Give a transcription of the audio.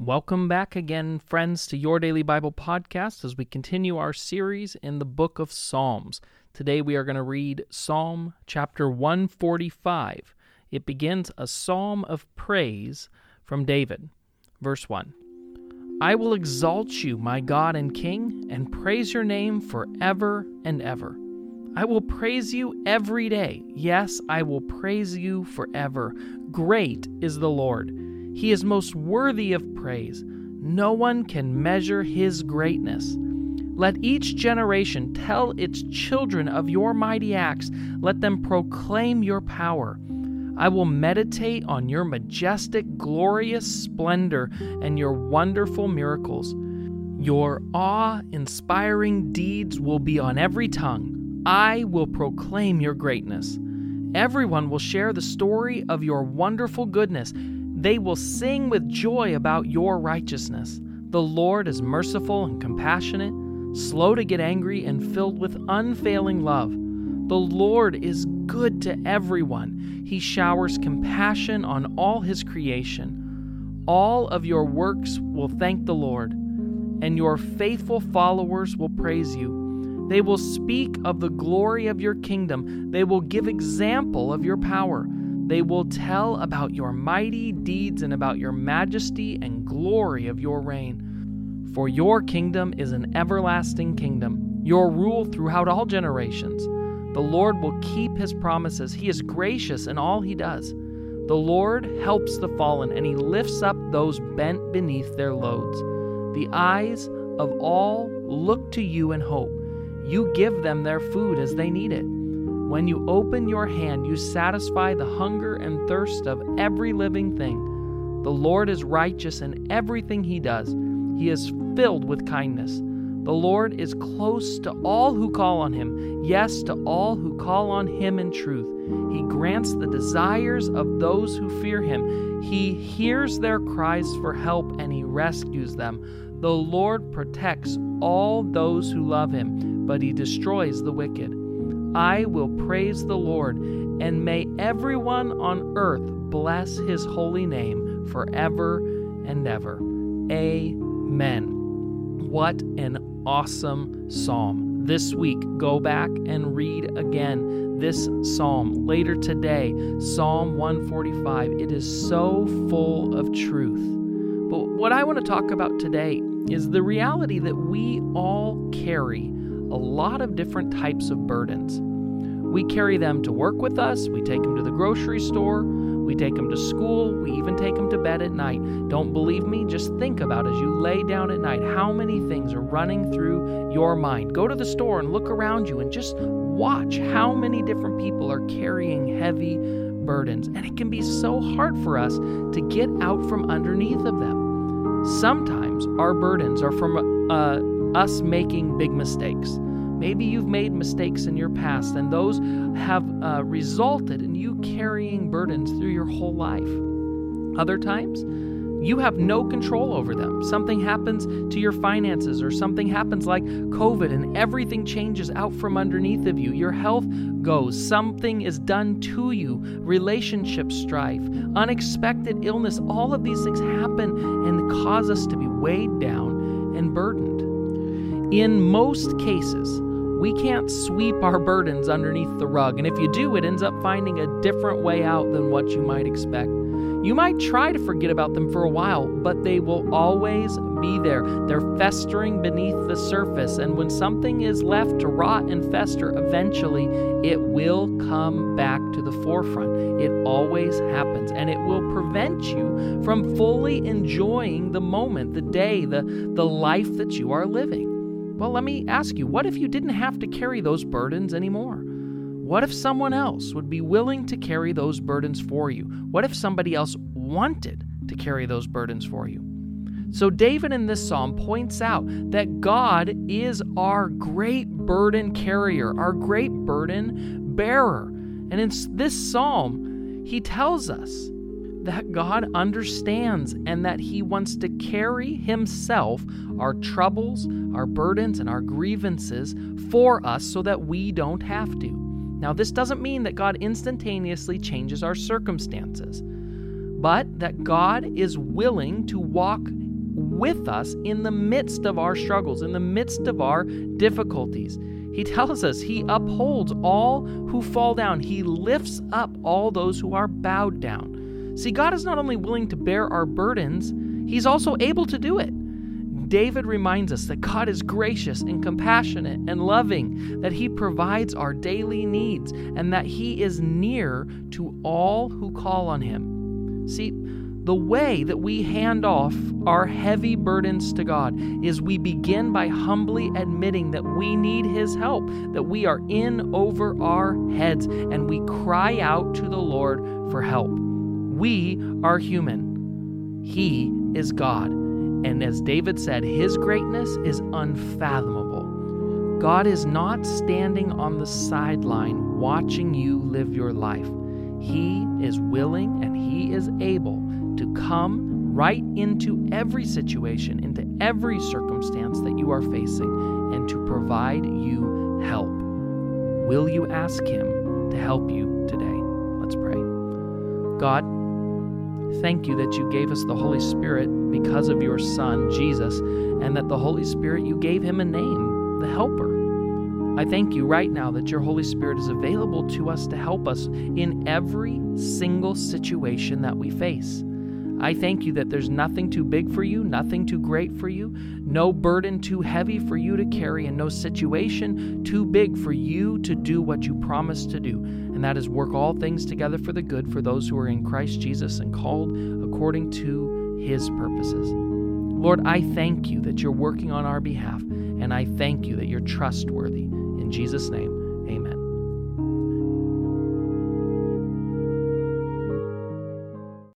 Welcome back again, friends, to Your Daily Bible Podcast as we continue our series in the book of Psalms. Today we are going to read Psalm chapter 145. It begins a psalm of praise from David. Verse 1 I will exalt you, my God and King, and praise your name forever and ever. I will praise you every day. Yes, I will praise you forever. Great is the Lord. He is most worthy of praise. No one can measure his greatness. Let each generation tell its children of your mighty acts. Let them proclaim your power. I will meditate on your majestic, glorious splendor and your wonderful miracles. Your awe inspiring deeds will be on every tongue. I will proclaim your greatness. Everyone will share the story of your wonderful goodness. They will sing with joy about your righteousness. The Lord is merciful and compassionate, slow to get angry, and filled with unfailing love. The Lord is good to everyone. He showers compassion on all his creation. All of your works will thank the Lord, and your faithful followers will praise you. They will speak of the glory of your kingdom. They will give example of your power. They will tell about your mighty deeds and about your majesty and glory of your reign. For your kingdom is an everlasting kingdom, your rule throughout all generations. The Lord will keep his promises. He is gracious in all he does. The Lord helps the fallen, and he lifts up those bent beneath their loads. The eyes of all look to you in hope. You give them their food as they need it. When you open your hand, you satisfy the hunger and thirst of every living thing. The Lord is righteous in everything he does, he is filled with kindness. The Lord is close to all who call on him, yes, to all who call on him in truth. He grants the desires of those who fear him. He hears their cries for help and he rescues them. The Lord protects all those who love him, but he destroys the wicked. I will praise the Lord, and may everyone on earth bless his holy name forever and ever. Amen. What an awesome psalm. This week, go back and read again this psalm. Later today, Psalm 145. It is so full of truth. But what I want to talk about today is the reality that we all carry a lot of different types of burdens. We carry them to work with us, we take them to the grocery store, we take them to school, we even take them to bed at night. Don't believe me? Just think about as you lay down at night how many things are running through your mind. Go to the store and look around you and just watch how many different people are carrying heavy burdens. And it can be so hard for us to get out from underneath of them. Sometimes our burdens are from uh, us making big mistakes. Maybe you've made mistakes in your past, and those have uh, resulted in you carrying burdens through your whole life. Other times, you have no control over them. Something happens to your finances, or something happens like COVID, and everything changes out from underneath of you. Your health goes, something is done to you, relationship strife, unexpected illness. All of these things happen and cause us to be weighed down and burdened. In most cases, we can't sweep our burdens underneath the rug, and if you do, it ends up finding a different way out than what you might expect. You might try to forget about them for a while, but they will always be there. They're festering beneath the surface, and when something is left to rot and fester, eventually it will come back to the forefront. It always happens, and it will prevent you from fully enjoying the moment, the day, the, the life that you are living. Well, let me ask you what if you didn't have to carry those burdens anymore? What if someone else would be willing to carry those burdens for you? What if somebody else wanted to carry those burdens for you? So, David in this psalm points out that God is our great burden carrier, our great burden bearer. And in this psalm, he tells us that God understands and that He wants to carry Himself our troubles, our burdens, and our grievances for us so that we don't have to. Now, this doesn't mean that God instantaneously changes our circumstances, but that God is willing to walk with us in the midst of our struggles, in the midst of our difficulties. He tells us he upholds all who fall down, he lifts up all those who are bowed down. See, God is not only willing to bear our burdens, he's also able to do it. David reminds us that God is gracious and compassionate and loving, that He provides our daily needs, and that He is near to all who call on Him. See, the way that we hand off our heavy burdens to God is we begin by humbly admitting that we need His help, that we are in over our heads, and we cry out to the Lord for help. We are human, He is God. And as David said, His greatness is unfathomable. God is not standing on the sideline watching you live your life. He is willing and He is able to come right into every situation, into every circumstance that you are facing, and to provide you help. Will you ask Him to help you today? Let's pray. God, thank you that you gave us the Holy Spirit because of your Son, Jesus, and that the Holy Spirit, you gave him a name, the Helper. I thank you right now that your Holy Spirit is available to us to help us in every single situation that we face. I thank you that there's nothing too big for you, nothing too great for you, no burden too heavy for you to carry, and no situation too big for you to do what you promised to do. And that is work all things together for the good for those who are in Christ Jesus and called according to his purposes. Lord, I thank you that you're working on our behalf, and I thank you that you're trustworthy. In Jesus' name,